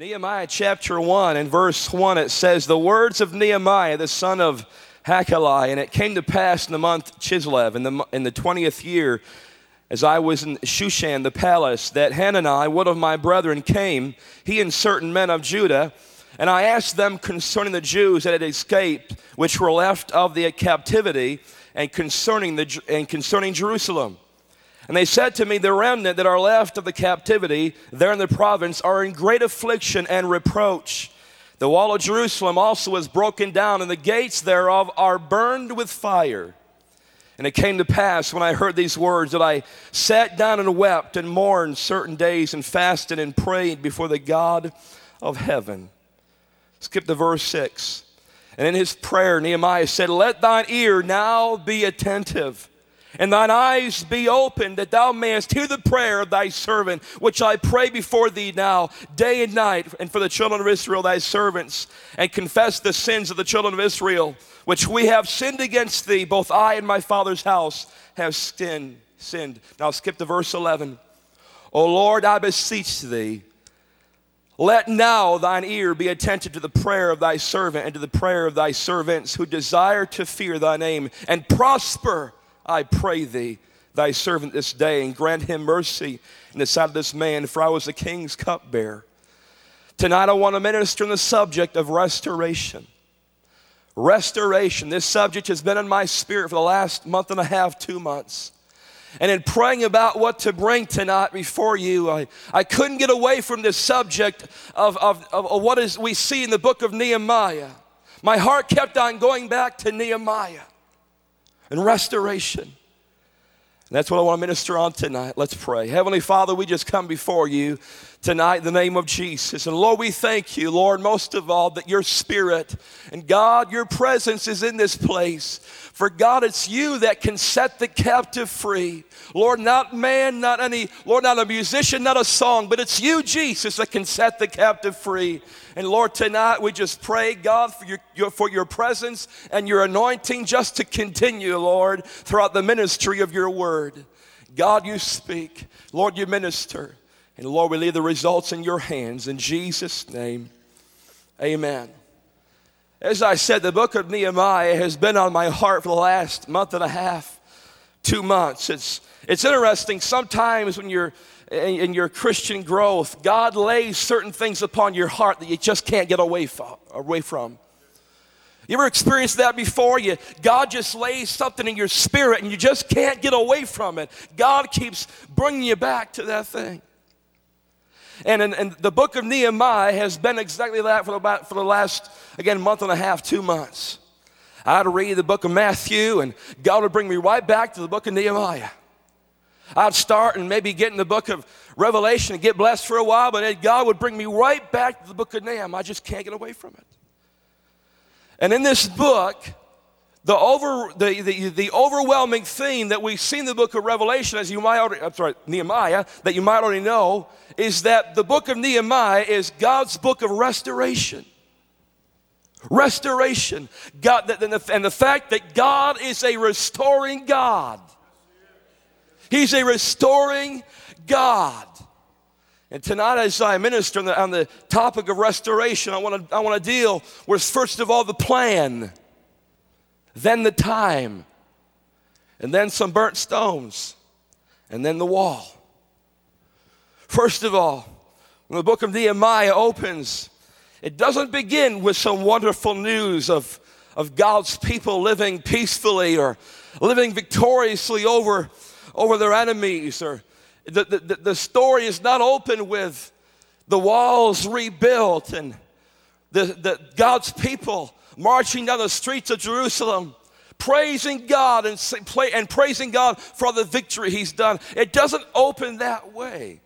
Nehemiah chapter 1 and verse 1, it says, The words of Nehemiah, the son of Hachaliah, and it came to pass in the month Chislev, in the, in the 20th year, as I was in Shushan, the palace, that Hanani, one of my brethren, came, he and certain men of Judah, and I asked them concerning the Jews that had escaped, which were left of the captivity, and concerning, the, and concerning Jerusalem. And they said to me, The remnant that are left of the captivity there in the province are in great affliction and reproach. The wall of Jerusalem also is broken down, and the gates thereof are burned with fire. And it came to pass when I heard these words that I sat down and wept and mourned certain days and fasted and prayed before the God of heaven. Skip to verse 6. And in his prayer, Nehemiah said, Let thine ear now be attentive and thine eyes be opened that thou mayest hear the prayer of thy servant, which I pray before thee now, day and night, and for the children of Israel, thy servants, and confess the sins of the children of Israel, which we have sinned against thee, both I and my father's house have sinned. sinned. Now skip to verse 11. O Lord, I beseech thee, let now thine ear be attentive to the prayer of thy servant and to the prayer of thy servants who desire to fear thy name and prosper I pray thee, thy servant this day, and grant him mercy in the sight of this man, for I was the king's cupbearer. Tonight I want to minister on the subject of restoration. Restoration. This subject has been in my spirit for the last month and a half, two months. And in praying about what to bring tonight before you, I, I couldn't get away from this subject of, of, of what is we see in the book of Nehemiah. My heart kept on going back to Nehemiah and restoration. And that's what I want to minister on tonight. Let's pray. Heavenly Father, we just come before you tonight in the name of Jesus. And Lord, we thank you, Lord, most of all, that your spirit and God, your presence is in this place. For God, it's you that can set the captive free. Lord, not man, not any, Lord, not a musician, not a song, but it's you, Jesus, that can set the captive free. And Lord, tonight we just pray, God, for your, your, for your presence and your anointing just to continue, Lord, throughout the ministry of your word. God, you speak. Lord, you minister. And Lord, we leave the results in your hands. In Jesus' name, amen. As I said, the book of Nehemiah has been on my heart for the last month and a half, two months. It's, it's interesting sometimes when you're in, in your Christian growth, God lays certain things upon your heart that you just can't get away from. Away from. You ever experienced that before? You, God just lays something in your spirit and you just can't get away from it. God keeps bringing you back to that thing. And, and, the book of Nehemiah has been exactly that for, about, for the last, again, month and a half, two months. I'd read the book of Matthew, and God would bring me right back to the book of Nehemiah. I'd start and maybe get in the book of Revelation and get blessed for a while, but then God would bring me right back to the book of Nehemiah. I just can't get away from it. And in this book, the, over, the, the, the, overwhelming theme that we see in the book of Revelation, as you might already, I'm sorry, Nehemiah, that you might already know, is that the book of Nehemiah is God's book of restoration. Restoration. God, and the, fact that God is a restoring God. He's a restoring God. And tonight, as I minister on the, on the topic of restoration, I want to I want to deal with first of all the plan then the time, and then some burnt stones, and then the wall. First of all, when the book of Nehemiah opens, it doesn't begin with some wonderful news of, of God's people living peacefully or living victoriously over, over their enemies. Or the, the, the story is not open with the walls rebuilt and the, the, God's people marching down the streets of Jerusalem, praising God and, and praising God for the victory He's done. It doesn't open that way,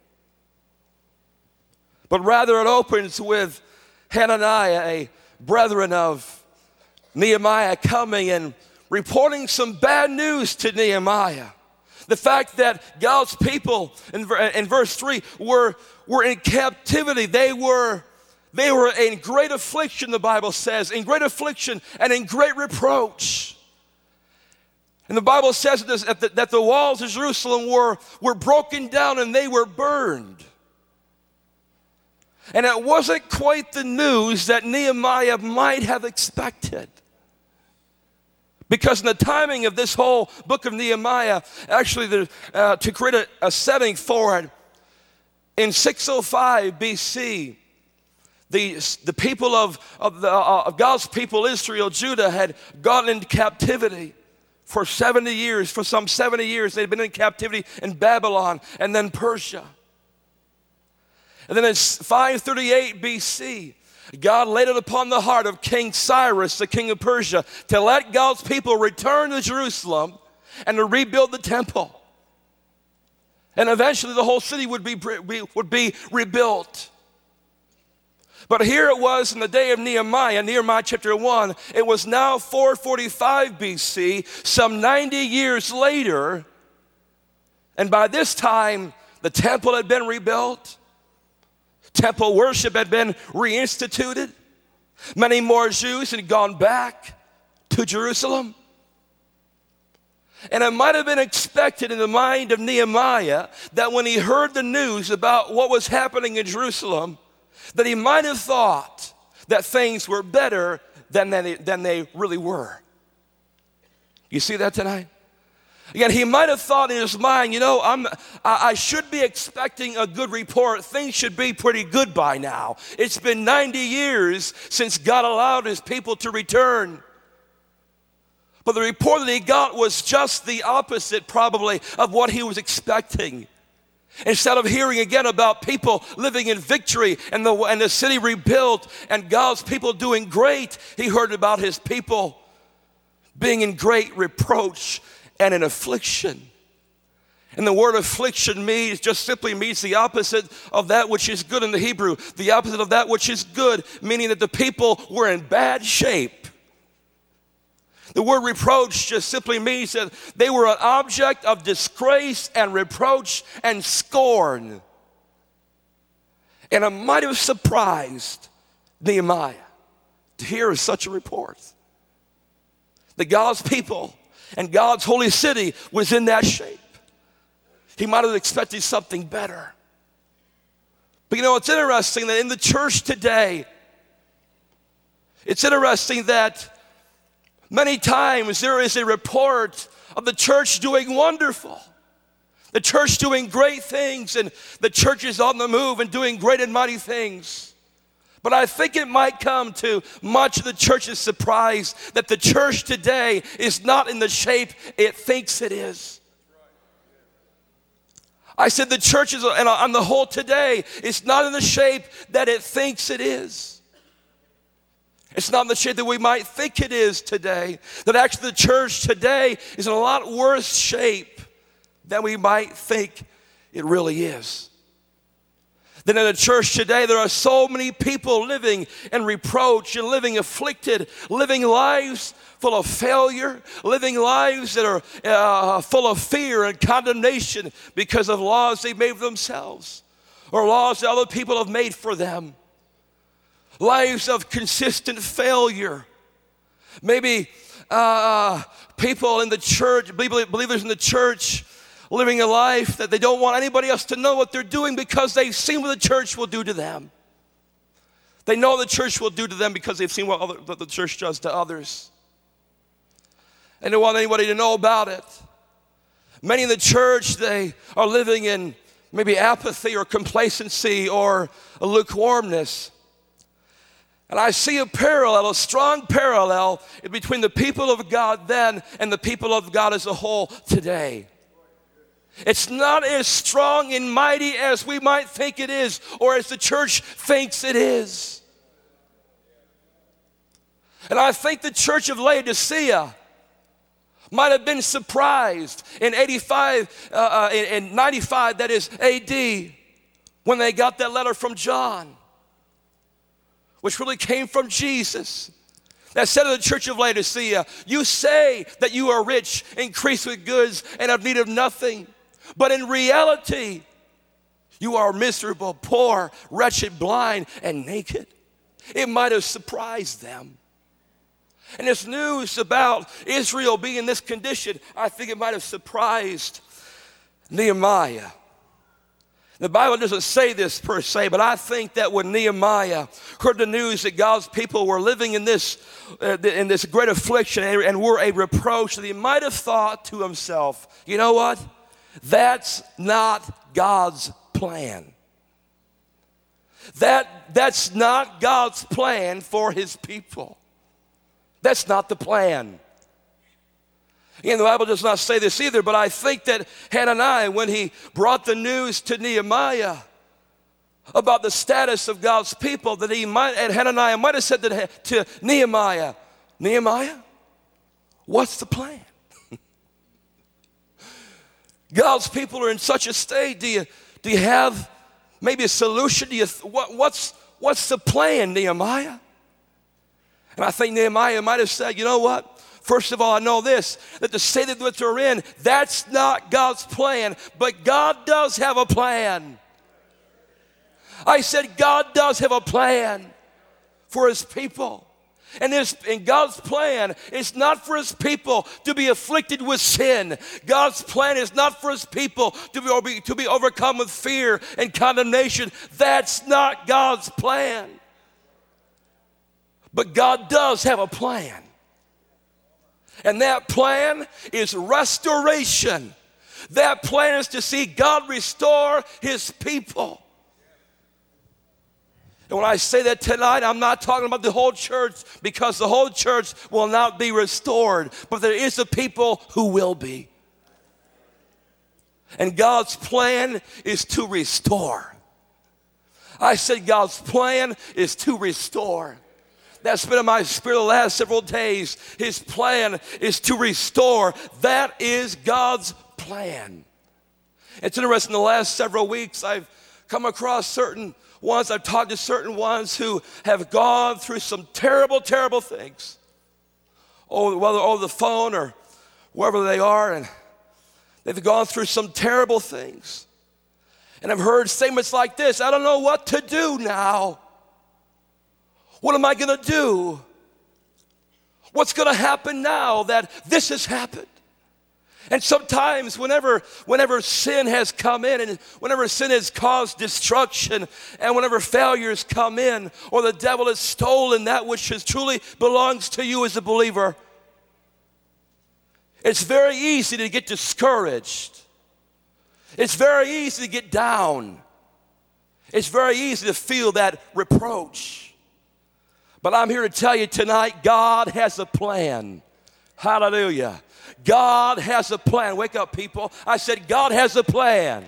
but rather it opens with Hananiah, a brethren of Nehemiah, coming and reporting some bad news to Nehemiah. The fact that God's people, in, in verse 3, were, were in captivity. They were they were in great affliction, the Bible says, in great affliction and in great reproach. And the Bible says that the, that the walls of Jerusalem were, were broken down and they were burned. And it wasn't quite the news that Nehemiah might have expected. Because in the timing of this whole book of Nehemiah, actually, the, uh, to create a, a setting for it, in 605 BC, the, the people of, of, the, uh, of God's people, Israel, Judah, had gone into captivity for 70 years. For some 70 years, they'd been in captivity in Babylon and then Persia. And then in 538 BC, God laid it upon the heart of King Cyrus, the king of Persia, to let God's people return to Jerusalem and to rebuild the temple. And eventually the whole city would be, would be rebuilt. But here it was in the day of Nehemiah, Nehemiah chapter 1. It was now 445 BC, some 90 years later. And by this time, the temple had been rebuilt, temple worship had been reinstituted. Many more Jews had gone back to Jerusalem. And it might have been expected in the mind of Nehemiah that when he heard the news about what was happening in Jerusalem, that he might have thought that things were better than they, than they really were. You see that tonight? Again, he might have thought in his mind, you know, I'm, I, I should be expecting a good report. Things should be pretty good by now. It's been 90 years since God allowed his people to return. But the report that he got was just the opposite, probably, of what he was expecting. Instead of hearing again about people living in victory and the, and the city rebuilt and God's people doing great, he heard about his people being in great reproach and in affliction. And the word affliction means just simply means the opposite of that which is good in the Hebrew, the opposite of that which is good, meaning that the people were in bad shape. The word reproach just simply means that they were an object of disgrace and reproach and scorn. And it might have surprised Nehemiah to hear such a report. That God's people and God's holy city was in that shape. He might have expected something better. But you know, it's interesting that in the church today, it's interesting that Many times there is a report of the church doing wonderful, the church doing great things, and the church is on the move and doing great and mighty things. But I think it might come to much of the church's surprise that the church today is not in the shape it thinks it is. I said the church is, and on the whole today, it's not in the shape that it thinks it is. It's not in the shape that we might think it is today. That actually the church today is in a lot worse shape than we might think it really is. Then in the church today, there are so many people living in reproach and living afflicted, living lives full of failure, living lives that are uh, full of fear and condemnation because of laws they made for themselves or laws that other people have made for them lives of consistent failure. Maybe uh, people in the church, believers in the church, living a life that they don't want anybody else to know what they're doing because they've seen what the church will do to them. They know the church will do to them because they've seen what, other, what the church does to others. And they don't want anybody to know about it. Many in the church, they are living in maybe apathy or complacency or lukewarmness. And I see a parallel, a strong parallel between the people of God then and the people of God as a whole today. It's not as strong and mighty as we might think it is or as the church thinks it is. And I think the church of Laodicea might have been surprised in 85, uh, uh, in, in 95, that is AD, when they got that letter from John which really came from Jesus that said to the church of Laodicea, You say that you are rich, increased with goods, and have need of nothing. But in reality, you are miserable, poor, wretched, blind, and naked. It might have surprised them. And this news about Israel being in this condition, I think it might have surprised Nehemiah. The Bible doesn't say this per se, but I think that when Nehemiah heard the news that God's people were living in this, uh, in this great affliction and were a reproach, that he might have thought to himself, you know what? That's not God's plan. That, that's not God's plan for his people. That's not the plan. And the Bible does not say this either, but I think that Hananiah, when he brought the news to Nehemiah about the status of God's people, that he might, and Hananiah might have said to, to Nehemiah, Nehemiah, what's the plan? God's people are in such a state. Do you, do you have maybe a solution? Do you, what, what's, what's the plan, Nehemiah? And I think Nehemiah might have said, you know what? First of all, I know this that the state that they're in, that's not God's plan, but God does have a plan. I said, God does have a plan for his people. And, his, and God's plan is not for his people to be afflicted with sin. God's plan is not for his people to be, to be overcome with fear and condemnation. That's not God's plan. But God does have a plan. And that plan is restoration. That plan is to see God restore his people. And when I say that tonight, I'm not talking about the whole church because the whole church will not be restored, but there is a people who will be. And God's plan is to restore. I said God's plan is to restore that's been in my spirit the last several days. His plan is to restore. That is God's plan. It's interesting, the last several weeks, I've come across certain ones, I've talked to certain ones who have gone through some terrible, terrible things. Or whether over the phone or wherever they are, and they've gone through some terrible things. And I've heard statements like this I don't know what to do now. What am I going to do? What's going to happen now that this has happened? And sometimes, whenever, whenever sin has come in, and whenever sin has caused destruction, and whenever failures come in, or the devil has stolen that which is truly belongs to you as a believer, it's very easy to get discouraged. It's very easy to get down. It's very easy to feel that reproach. But I'm here to tell you tonight God has a plan. Hallelujah. God has a plan. Wake up, people. I said, God has a plan.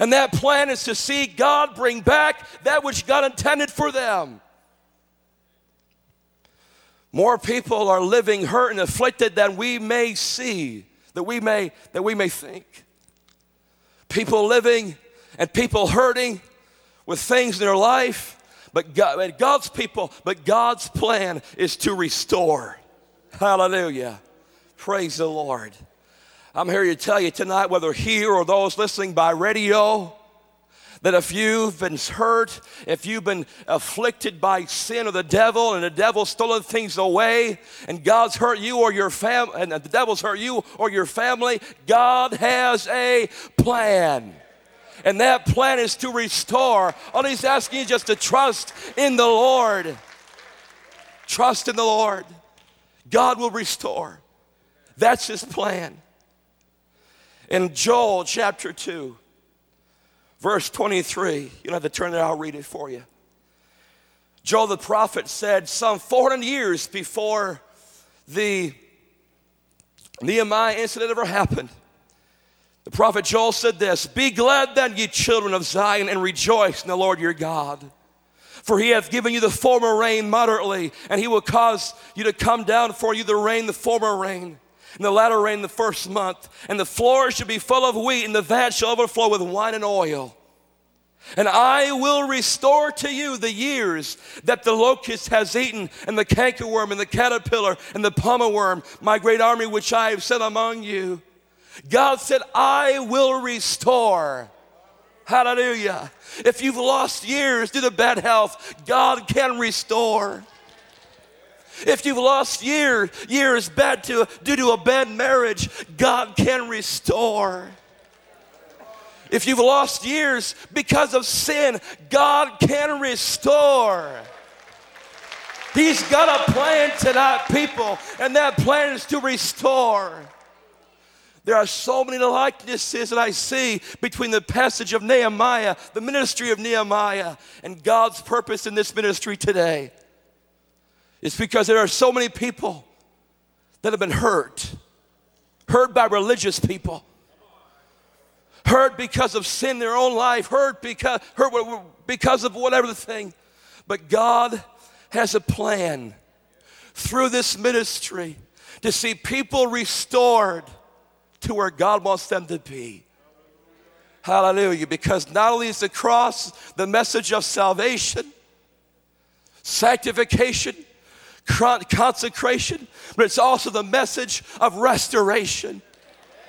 And that plan is to see God bring back that which God intended for them. More people are living hurt and afflicted than we may see, that we may, that we may think. People living and people hurting with things in their life but God, God's people, but God's plan is to restore. Hallelujah. Praise the Lord. I'm here to tell you tonight, whether here or those listening by radio, that if you've been hurt, if you've been afflicted by sin or the devil, and the devil's stolen things away, and God's hurt you or your family, and the devil's hurt you or your family, God has a plan. And that plan is to restore. All he's asking you just to trust in the Lord. Trust in the Lord. God will restore. That's his plan. In Joel chapter 2, verse 23, you don't have to turn it, I'll read it for you. Joel the prophet said, some 400 years before the Nehemiah incident ever happened, the prophet Joel said this Be glad then, ye children of Zion, and rejoice in the Lord your God. For he hath given you the former rain moderately, and he will cause you to come down for you the rain, the former rain, and the latter rain the first month. And the floor shall be full of wheat, and the vat shall overflow with wine and oil. And I will restore to you the years that the locust has eaten, and the cankerworm, and the caterpillar, and the worm, my great army which I have sent among you. God said, I will restore. Hallelujah. If you've lost years due to bad health, God can restore. If you've lost years, years bad to, due to a bad marriage, God can restore. If you've lost years because of sin, God can restore. He's got a plan tonight, people, and that plan is to restore. There are so many likenesses that I see between the passage of Nehemiah, the ministry of Nehemiah, and God's purpose in this ministry today. It's because there are so many people that have been hurt, hurt by religious people, hurt because of sin in their own life, hurt because, hurt because of whatever the thing. But God has a plan through this ministry to see people restored to where God wants them to be. Hallelujah. Because not only is the cross the message of salvation, sanctification, consecration, but it's also the message of restoration.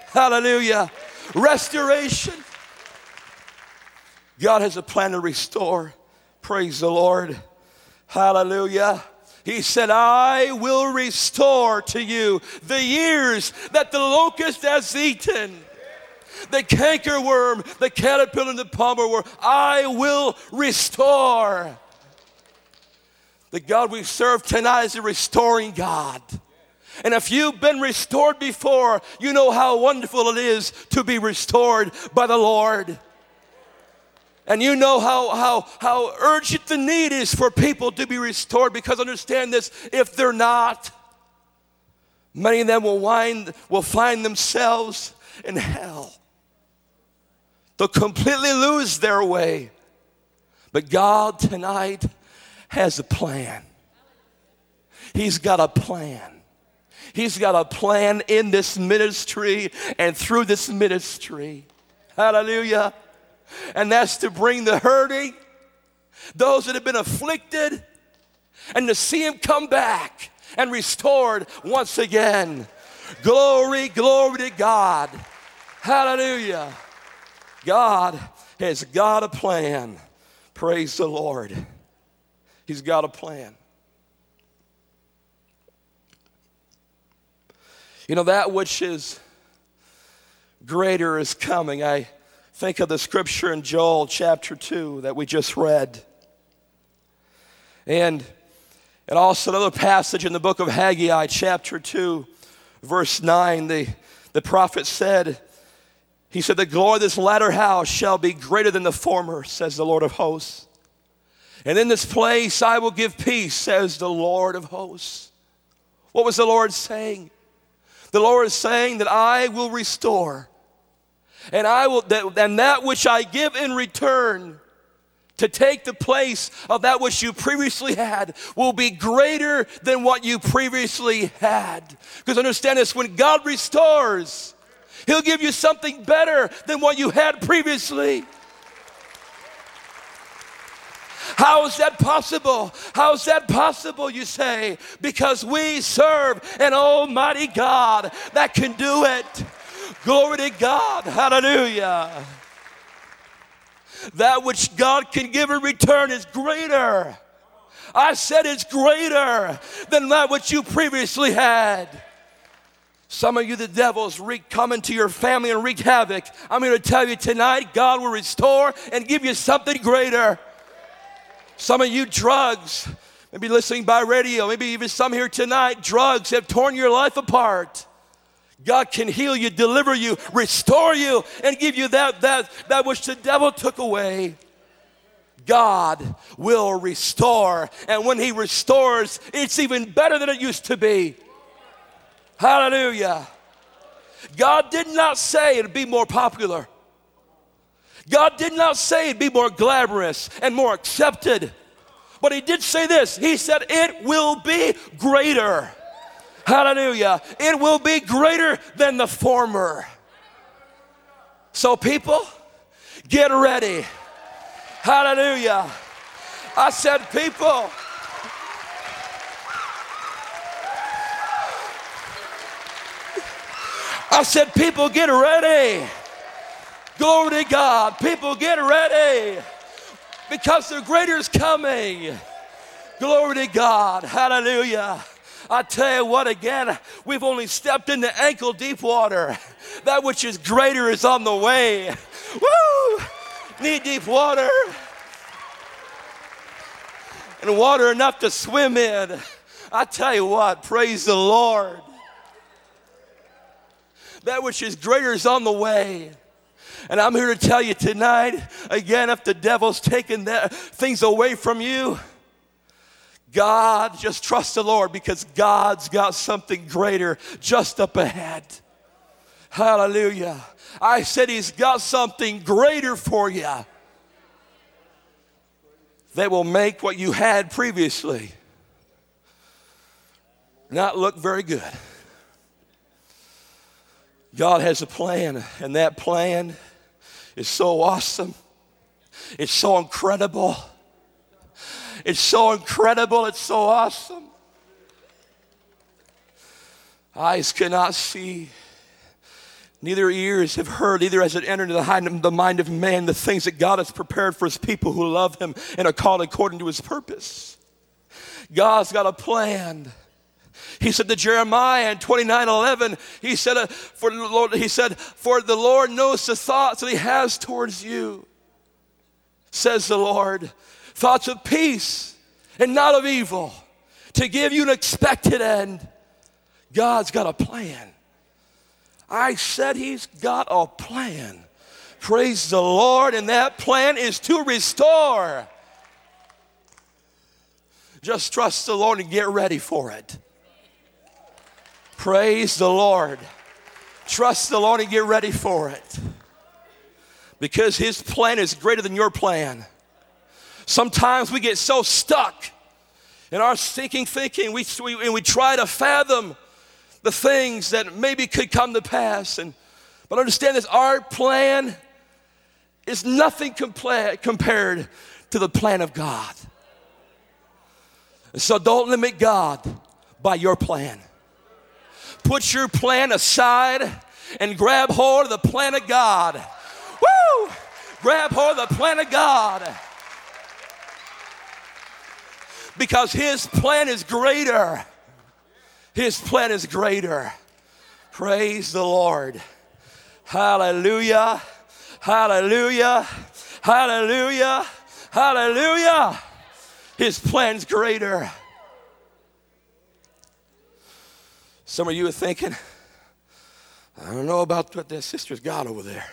Hallelujah. Restoration. God has a plan to restore. Praise the Lord. Hallelujah. He said, I will restore to you the years that the locust has eaten, the cankerworm, the caterpillar, and the palmer worm. I will restore. The God we serve tonight is a restoring God. And if you've been restored before, you know how wonderful it is to be restored by the Lord. And you know how, how, how urgent the need is for people to be restored because understand this if they're not, many of them will, wind, will find themselves in hell. They'll completely lose their way. But God tonight has a plan. He's got a plan. He's got a plan in this ministry and through this ministry. Hallelujah and that's to bring the hurting, those that have been afflicted, and to see him come back and restored once again. Glory, glory to God. Hallelujah. God has got a plan. Praise the Lord. He's got a plan. You know, that which is greater is coming. I Think of the scripture in Joel chapter 2 that we just read. And, and also another passage in the book of Haggai, chapter 2, verse 9. The, the prophet said, He said, The glory of this latter house shall be greater than the former, says the Lord of hosts. And in this place I will give peace, says the Lord of hosts. What was the Lord saying? The Lord is saying that I will restore and I will that, and that which I give in return to take the place of that which you previously had will be greater than what you previously had. Because understand this when God restores, He'll give you something better than what you had previously. How is that possible? How is that possible, you say? Because we serve an almighty God that can do it. Glory to God. Hallelujah. That which God can give in return is greater. I said it's greater than that which you previously had. Some of you, the devils, wreak, come into your family and wreak havoc. I'm here to tell you tonight, God will restore and give you something greater. Some of you, drugs, maybe listening by radio, maybe even some here tonight, drugs have torn your life apart. God can heal you, deliver you, restore you, and give you that, that, that which the devil took away. God will restore. And when He restores, it's even better than it used to be. Hallelujah. God did not say it'd be more popular. God did not say it'd be more glamorous and more accepted. But He did say this He said, It will be greater. Hallelujah. It will be greater than the former. So, people, get ready. Hallelujah. I said, people, I said, people, get ready. Glory to God. People, get ready because the greater is coming. Glory to God. Hallelujah. I tell you what, again, we've only stepped into ankle deep water. That which is greater is on the way. Woo! knee deep water and water enough to swim in. I tell you what, praise the Lord. That which is greater is on the way. And I'm here to tell you tonight, again, if the devil's taking that, things away from you, God, just trust the Lord because God's got something greater just up ahead. Hallelujah. I said He's got something greater for you that will make what you had previously not look very good. God has a plan, and that plan is so awesome. It's so incredible. It's so incredible. It's so awesome. Eyes cannot see, neither ears have heard, neither has it entered into the mind of man the things that God has prepared for his people who love him and are called according to his purpose. God's got a plan. He said to Jeremiah in 29 11, he said, uh, for the Lord, he said, For the Lord knows the thoughts that he has towards you, says the Lord. Thoughts of peace and not of evil, to give you an expected end. God's got a plan. I said he's got a plan. Praise the Lord, and that plan is to restore. Just trust the Lord and get ready for it. Praise the Lord. Trust the Lord and get ready for it. Because His plan is greater than your plan. Sometimes we get so stuck in our thinking, thinking, we, we, and we try to fathom the things that maybe could come to pass. And, but understand this our plan is nothing compla- compared to the plan of God. And so don't limit God by your plan. Put your plan aside and grab hold of the plan of God. Woo! Grab hold of the plan of God. Because His plan is greater. His plan is greater. Praise the Lord. Hallelujah. Hallelujah. Hallelujah. Hallelujah. His plan's greater. Some of you are thinking, I don't know about what that sister's got over there.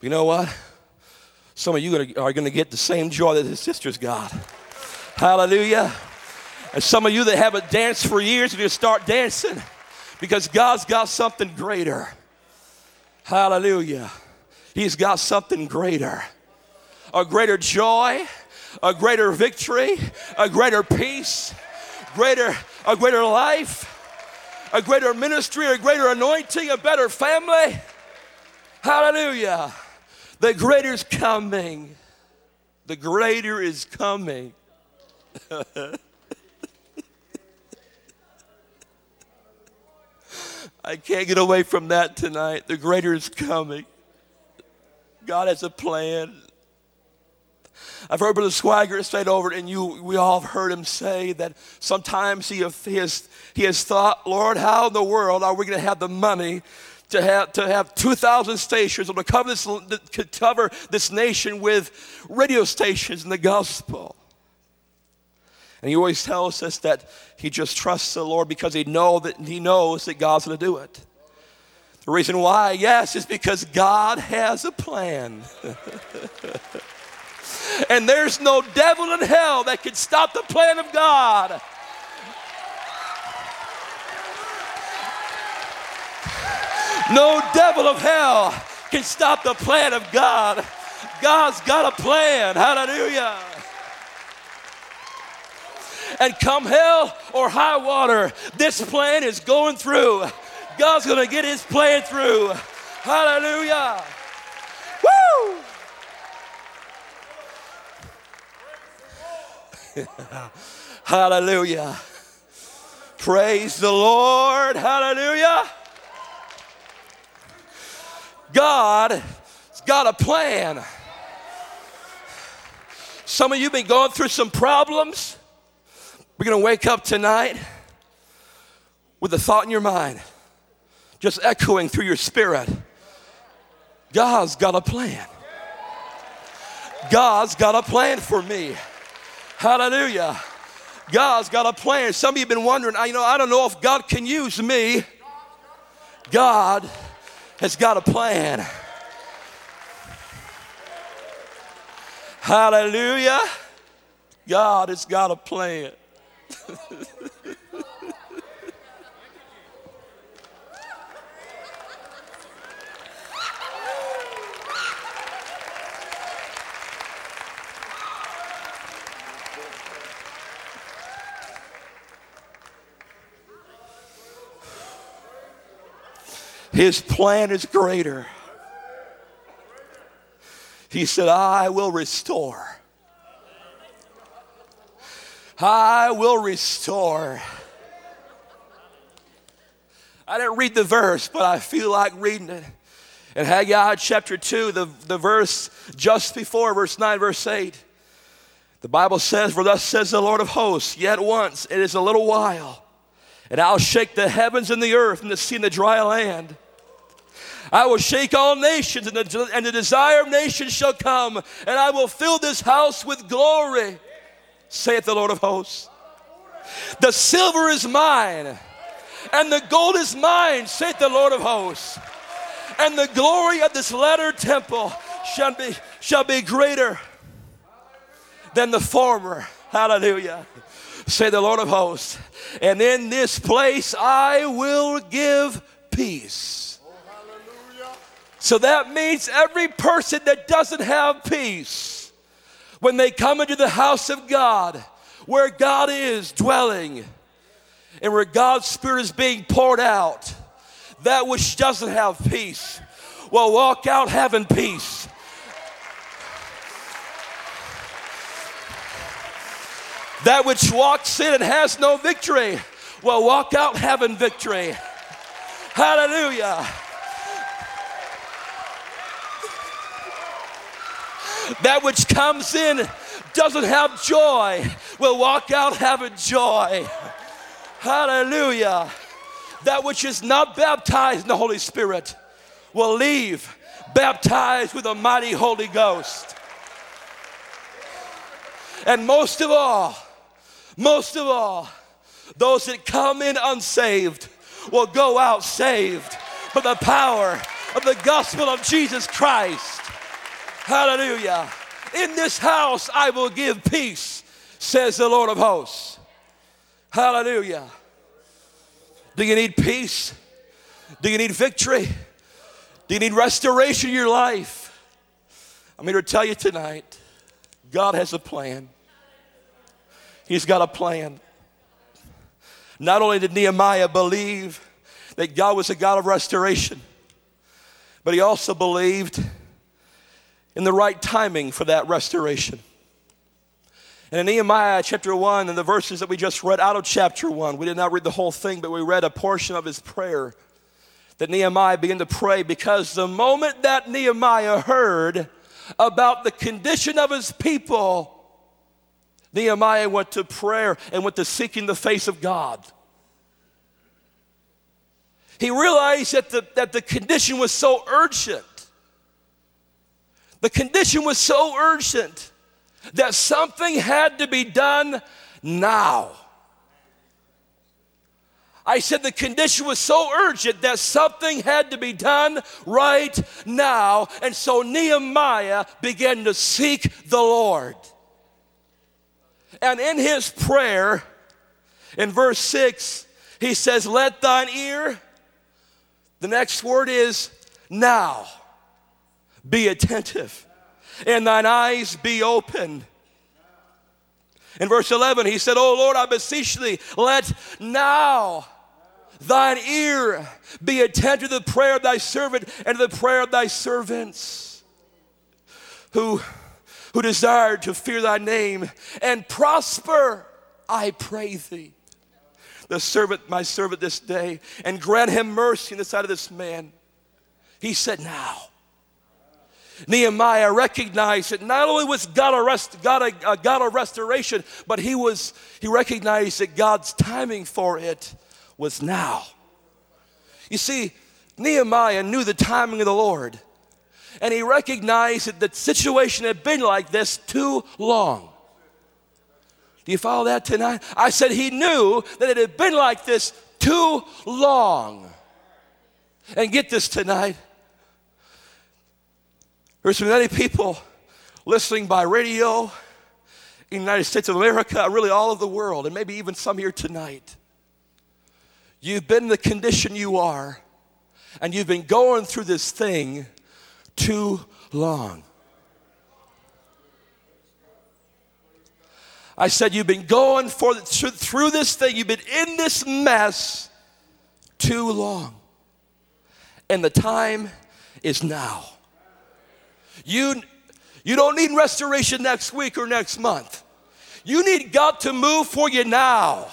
But you know what? Some of you are going to get the same joy that his sister's got. Hallelujah. And some of you that haven't danced for years, to start dancing because God's got something greater. Hallelujah. He's got something greater. A greater joy, a greater victory, a greater peace, greater, a greater life a greater ministry, a greater anointing, a better family. Hallelujah. The greater is coming. The greater is coming. I can't get away from that tonight. The greater is coming. God has a plan. I've heard Brother Swaggart say it over, and you, we all have heard him say that sometimes he, he, has, he has thought, Lord, how in the world are we going to have the money to have, to have 2,000 stations or to cover this, to cover this nation with radio stations and the gospel? And he always tells us that he just trusts the Lord because he, know that, he knows that God's going to do it. The reason why, yes, is because God has a plan. And there's no devil in hell that can stop the plan of God. No devil of hell can stop the plan of God. God's got a plan. Hallelujah. And come hell or high water, this plan is going through. God's going to get his plan through. Hallelujah. Woo! Hallelujah. Praise the Lord. Hallelujah. God's got a plan. Some of you have been going through some problems. We're going to wake up tonight with a thought in your mind, just echoing through your spirit. God's got a plan. God's got a plan for me. Hallelujah. God's got a plan. Some of you have been wondering, you know, I don't know if God can use me. God has got a plan. Hallelujah. God has got a plan. His plan is greater. He said, I will restore. I will restore. I didn't read the verse, but I feel like reading it. In Haggai chapter 2, the, the verse just before verse 9, verse 8, the Bible says, For thus says the Lord of hosts, yet once it is a little while, and I'll shake the heavens and the earth and the sea and the dry land. I will shake all nations, and the, and the desire of nations shall come, and I will fill this house with glory, saith the Lord of hosts. The silver is mine, and the gold is mine, saith the Lord of hosts. And the glory of this latter temple shall be, shall be greater than the former. Hallelujah. Say the Lord of hosts. And in this place I will give peace oh, so that means every person that doesn't have peace, when they come into the house of God, where God is dwelling, and where God's Spirit is being poured out, that which doesn't have peace will walk out having peace. That which walks in and has no victory will walk out having victory. Hallelujah. That which comes in doesn't have joy will walk out having joy. Hallelujah. That which is not baptized in the Holy Spirit will leave baptized with a mighty Holy Ghost. And most of all, most of all, those that come in unsaved will go out saved by the power of the gospel of Jesus Christ. Hallelujah. In this house I will give peace, says the Lord of hosts. Hallelujah. Do you need peace? Do you need victory? Do you need restoration in your life? I'm here to tell you tonight God has a plan. He's got a plan. Not only did Nehemiah believe that God was a God of restoration, but he also believed in the right timing for that restoration. And in Nehemiah chapter 1, and the verses that we just read out of chapter 1, we did not read the whole thing, but we read a portion of his prayer that Nehemiah began to pray because the moment that Nehemiah heard about the condition of his people, Nehemiah went to prayer and went to seeking the face of God. He realized that the, that the condition was so urgent the condition was so urgent that something had to be done now. I said the condition was so urgent that something had to be done right now. And so Nehemiah began to seek the Lord. And in his prayer, in verse 6, he says, Let thine ear, the next word is now be attentive, and thine eyes be open. In verse 11, he said, Oh Lord, I beseech thee, let now thine ear be attentive to the prayer of thy servant and to the prayer of thy servants who, who desire to fear thy name and prosper, I pray thee. The servant, my servant this day, and grant him mercy in the sight of this man. He said, Now. Nehemiah recognized that not only was God a, rest, God a, a God of restoration, but he, was, he recognized that God's timing for it was now. You see, Nehemiah knew the timing of the Lord. And he recognized that the situation had been like this too long. Do you follow that tonight? I said he knew that it had been like this too long. And get this tonight. There's many people listening by radio in the United States of America, really all of the world, and maybe even some here tonight. You've been the condition you are, and you've been going through this thing too long. I said, You've been going for, through this thing, you've been in this mess too long. And the time is now. You, you don't need restoration next week or next month. You need God to move for you now.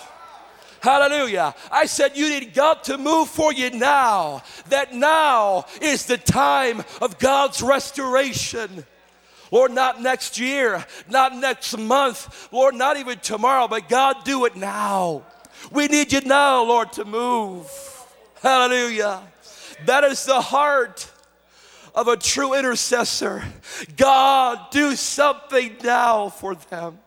Hallelujah. I said you need God to move for you now. That now is the time of God's restoration. Lord, not next year, not next month, Lord, not even tomorrow, but God, do it now. We need you now, Lord, to move. Hallelujah. That is the heart of a true intercessor. God, do something now for them.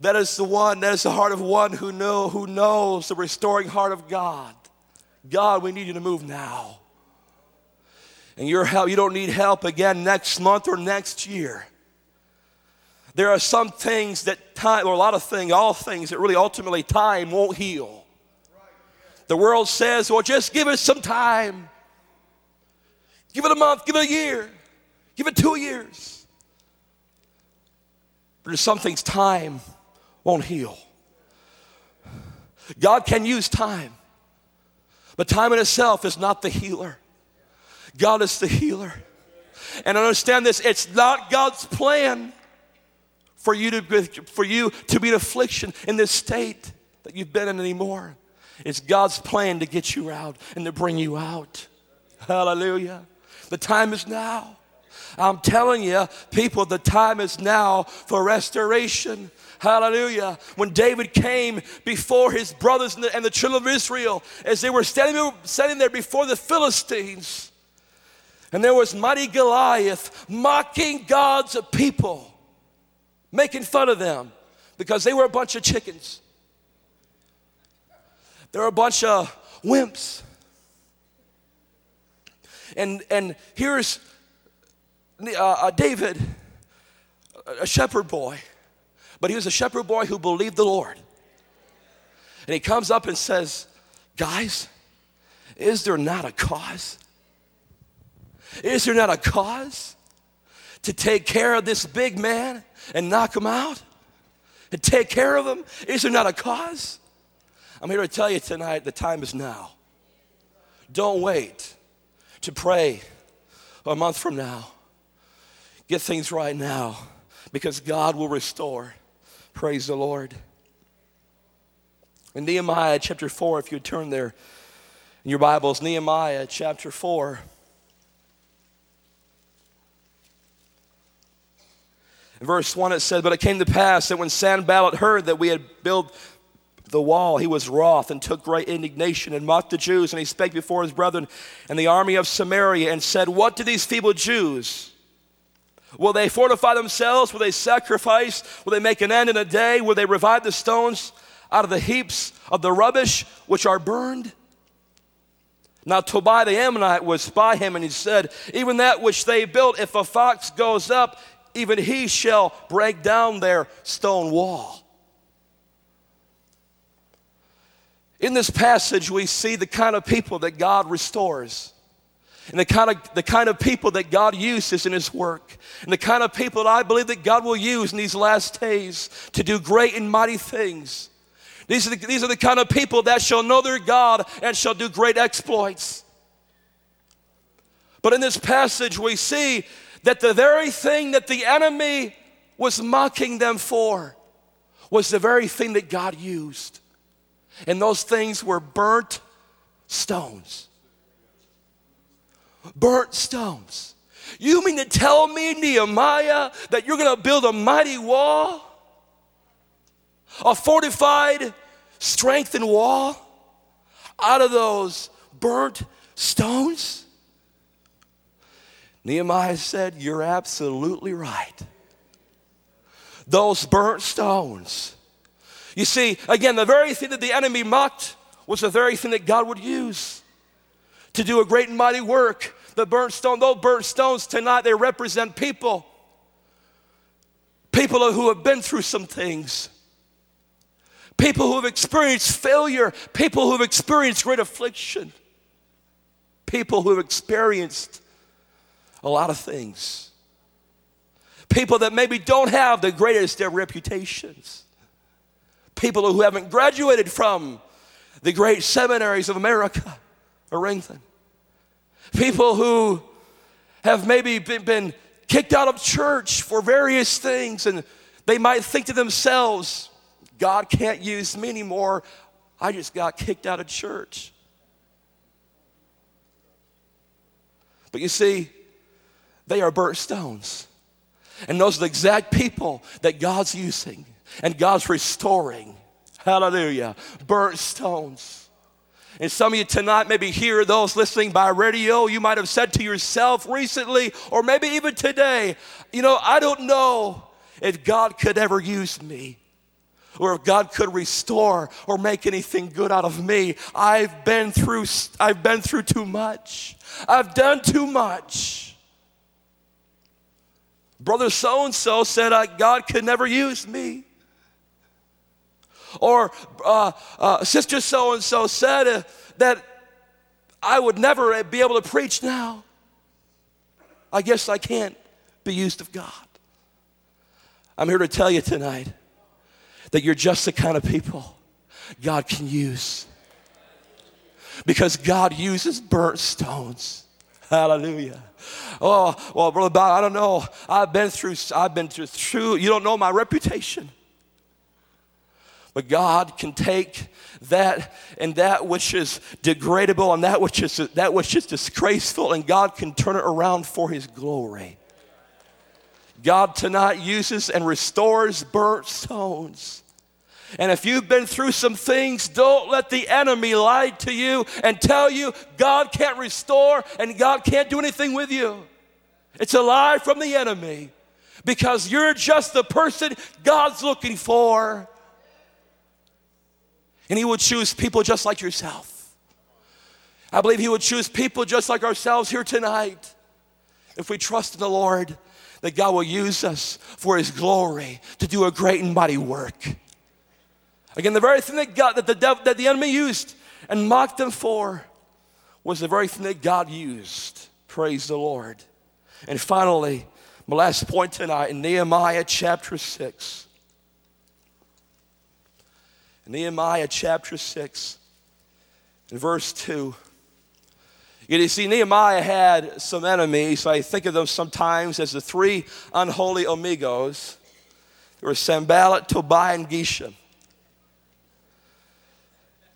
That is the one, that is the heart of one who know who knows the restoring heart of God. God, we need you to move now. And your help, you don't need help again next month or next year. There are some things that time, or a lot of things, all things that really ultimately time won't heal. The world says, well, just give us some time. Give it a month, give it a year, give it two years. But there's some things time won't heal. God can use time, but time in itself is not the healer. God is the healer. And understand this it's not God's plan for you to, for you to be in affliction in this state that you've been in anymore. It's God's plan to get you out and to bring you out. Hallelujah. The time is now. I'm telling you, people, the time is now for restoration. Hallelujah. When David came before his brothers and the, and the children of Israel, as they were standing, standing there before the Philistines, and there was mighty Goliath mocking God's people, making fun of them because they were a bunch of chickens. They were a bunch of wimps. And, and here's uh, uh David, a shepherd boy but he was a shepherd boy who believed the Lord. And he comes up and says, Guys, is there not a cause? Is there not a cause to take care of this big man and knock him out? And take care of him? Is there not a cause? I'm here to tell you tonight the time is now. Don't wait to pray a month from now. Get things right now because God will restore. Praise the Lord. In Nehemiah chapter 4, if you turn there in your Bibles, Nehemiah chapter 4. In verse 1 it says, But it came to pass that when Sanballat heard that we had built the wall, he was wroth and took great indignation and mocked the Jews. And he spake before his brethren and the army of Samaria and said, What do these feeble Jews? Will they fortify themselves? Will they sacrifice? Will they make an end in a day? Will they revive the stones out of the heaps of the rubbish which are burned? Now Tobiah the Ammonite was by him, and he said, Even that which they built, if a fox goes up, even he shall break down their stone wall. In this passage, we see the kind of people that God restores and the kind of the kind of people that God uses in his work and the kind of people that I believe that God will use in these last days to do great and mighty things. These are the, these are the kind of people that shall know their God and shall do great exploits. But in this passage we see that the very thing that the enemy was mocking them for was the very thing that God used. And those things were burnt stones burnt stones. You mean to tell me, Nehemiah, that you're going to build a mighty wall? A fortified, strengthened wall out of those burnt stones? Nehemiah said, You're absolutely right. Those burnt stones. You see, again, the very thing that the enemy mocked was the very thing that God would use to do a great and mighty work. The burnt stone, those burnt stones tonight, they represent people. People who have been through some things. People who have experienced failure. People who have experienced great affliction. People who have experienced a lot of things. People that maybe don't have the greatest of reputations. People who haven't graduated from the great seminaries of America or England. People who have maybe been, been kicked out of church for various things and they might think to themselves, God can't use me anymore. I just got kicked out of church. But you see, they are burnt stones. And those are the exact people that God's using and God's restoring. Hallelujah. Burnt stones. And some of you tonight, maybe hear those listening by radio, you might have said to yourself recently, or maybe even today, you know, I don't know if God could ever use me or if God could restore or make anything good out of me. I've been through I've been through too much. I've done too much. Brother so and so said God could never use me. Or uh, uh, sister so and so said uh, that I would never be able to preach now. I guess I can't be used of God. I'm here to tell you tonight that you're just the kind of people God can use. Because God uses burnt stones. Hallelujah. Oh, well, Brother Bob, I don't know. I've been through, I've been through, through, you don't know my reputation. But God can take that and that which is degradable and that which is that which is disgraceful, and God can turn it around for his glory. God tonight uses and restores burnt stones. And if you've been through some things, don't let the enemy lie to you and tell you God can't restore and God can't do anything with you. It's a lie from the enemy because you're just the person God's looking for. And He would choose people just like yourself. I believe He would choose people just like ourselves here tonight if we trust in the Lord that God will use us for His glory to do a great and mighty work. Again, the very thing that God, that the devil, that the enemy used and mocked them for was the very thing that God used. Praise the Lord. And finally, my last point tonight in Nehemiah chapter 6. Nehemiah chapter 6 in verse 2. You see, Nehemiah had some enemies. I think of them sometimes as the three unholy amigos. There were Sanballat, Tobiah, and Geshem.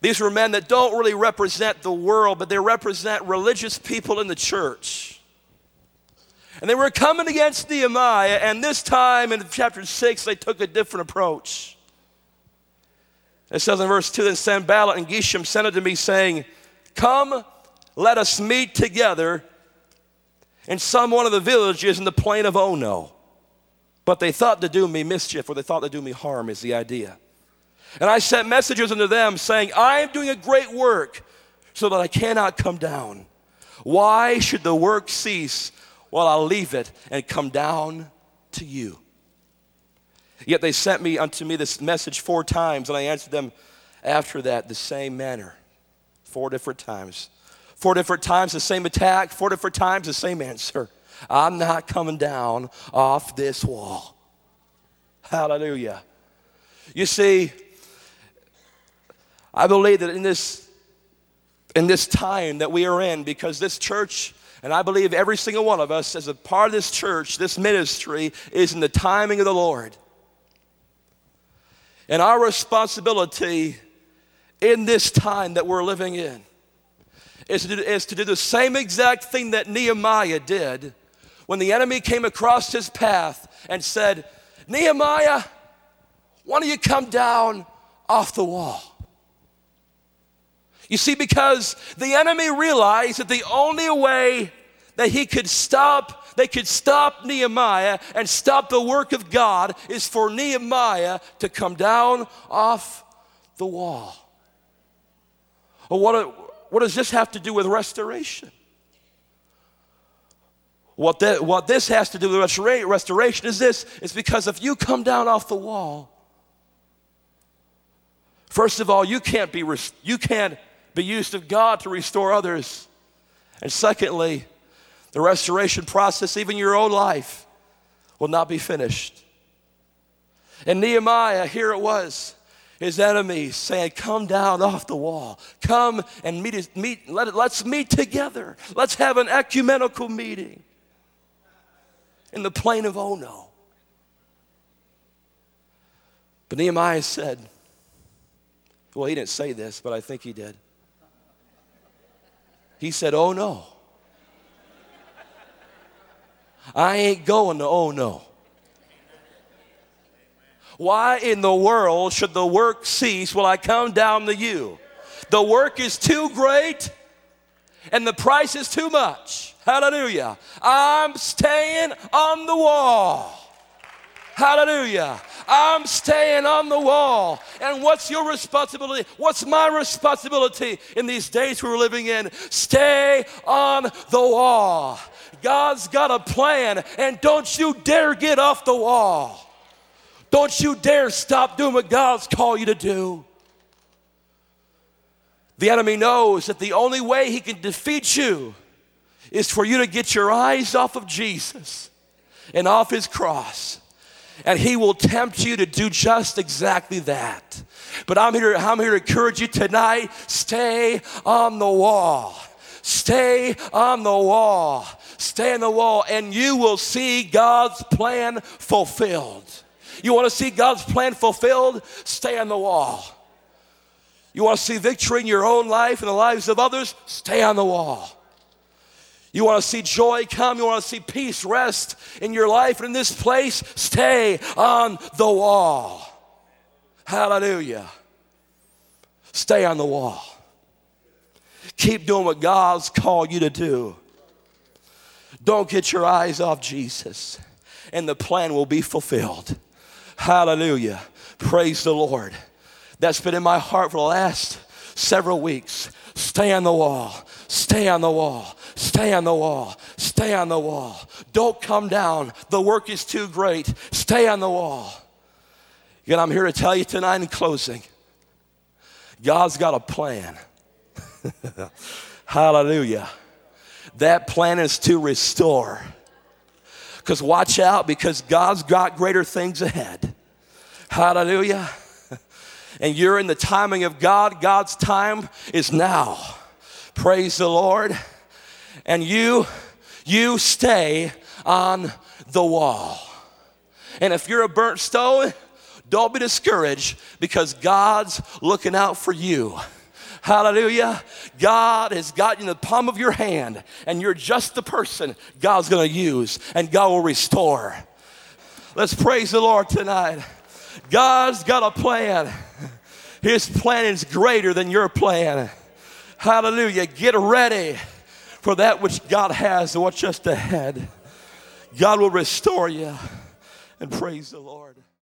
These were men that don't really represent the world, but they represent religious people in the church. And they were coming against Nehemiah, and this time in chapter 6, they took a different approach. It says in verse 2 Then Sanballat and Geshem sent unto me, saying, Come, let us meet together in some one of the villages in the plain of Ono. But they thought to do me mischief, or they thought to do me harm, is the idea. And I sent messages unto them saying, I am doing a great work so that I cannot come down. Why should the work cease while I leave it and come down to you? Yet they sent me unto me this message four times, and I answered them after that the same manner. Four different times. Four different times, the same attack. Four different times, the same answer. I'm not coming down off this wall. Hallelujah. You see, I believe that in this, in this time that we are in, because this church, and I believe every single one of us as a part of this church, this ministry, is in the timing of the Lord. And our responsibility in this time that we're living in is to, do, is to do the same exact thing that Nehemiah did when the enemy came across his path and said, Nehemiah, why don't you come down off the wall? You see, because the enemy realized that the only way that he could stop they could stop Nehemiah and stop the work of God is for Nehemiah to come down off the wall. Well, what, what does this have to do with restoration? What, the, what this has to do with restora- restoration is this is because if you come down off the wall, first of all, you can't be, you can't be used of God to restore others. And secondly, the restoration process, even your own life, will not be finished. And Nehemiah, here it was, his enemies saying, Come down off the wall. Come and meet, meet let, let's meet together. Let's have an ecumenical meeting in the plain of Ono. But Nehemiah said, Well, he didn't say this, but I think he did. He said, Oh no. I ain't going to oh no. Why in the world should the work cease while I come down to you? The work is too great and the price is too much. Hallelujah. I'm staying on the wall. Hallelujah. I'm staying on the wall. And what's your responsibility? What's my responsibility in these days we're living in? Stay on the wall. God's got a plan, and don't you dare get off the wall. Don't you dare stop doing what God's called you to do. The enemy knows that the only way he can defeat you is for you to get your eyes off of Jesus and off his cross. And he will tempt you to do just exactly that. But I'm here, I'm here to encourage you tonight stay on the wall. Stay on the wall. Stay on the wall, and you will see God's plan fulfilled. You want to see God's plan fulfilled? Stay on the wall. You want to see victory in your own life and the lives of others? Stay on the wall. You want to see joy come? You want to see peace rest in your life and in this place? Stay on the wall. Hallelujah. Stay on the wall. Keep doing what God's called you to do. Don't get your eyes off Jesus, and the plan will be fulfilled. Hallelujah. Praise the Lord. That's been in my heart for the last several weeks. Stay on the wall. Stay on the wall. Stay on the wall. Stay on the wall. Don't come down. The work is too great. Stay on the wall. And I'm here to tell you tonight in closing God's got a plan. Hallelujah. That plan is to restore. Because watch out, because God's got greater things ahead. Hallelujah. And you're in the timing of God. God's time is now. Praise the Lord. And you, you stay on the wall. And if you're a burnt stone, don't be discouraged because God's looking out for you. Hallelujah. God has got you in the palm of your hand, and you're just the person God's going to use, and God will restore. Let's praise the Lord tonight. God's got a plan. His plan is greater than your plan. Hallelujah. Get ready for that which God has and what's just ahead. God will restore you and praise the Lord.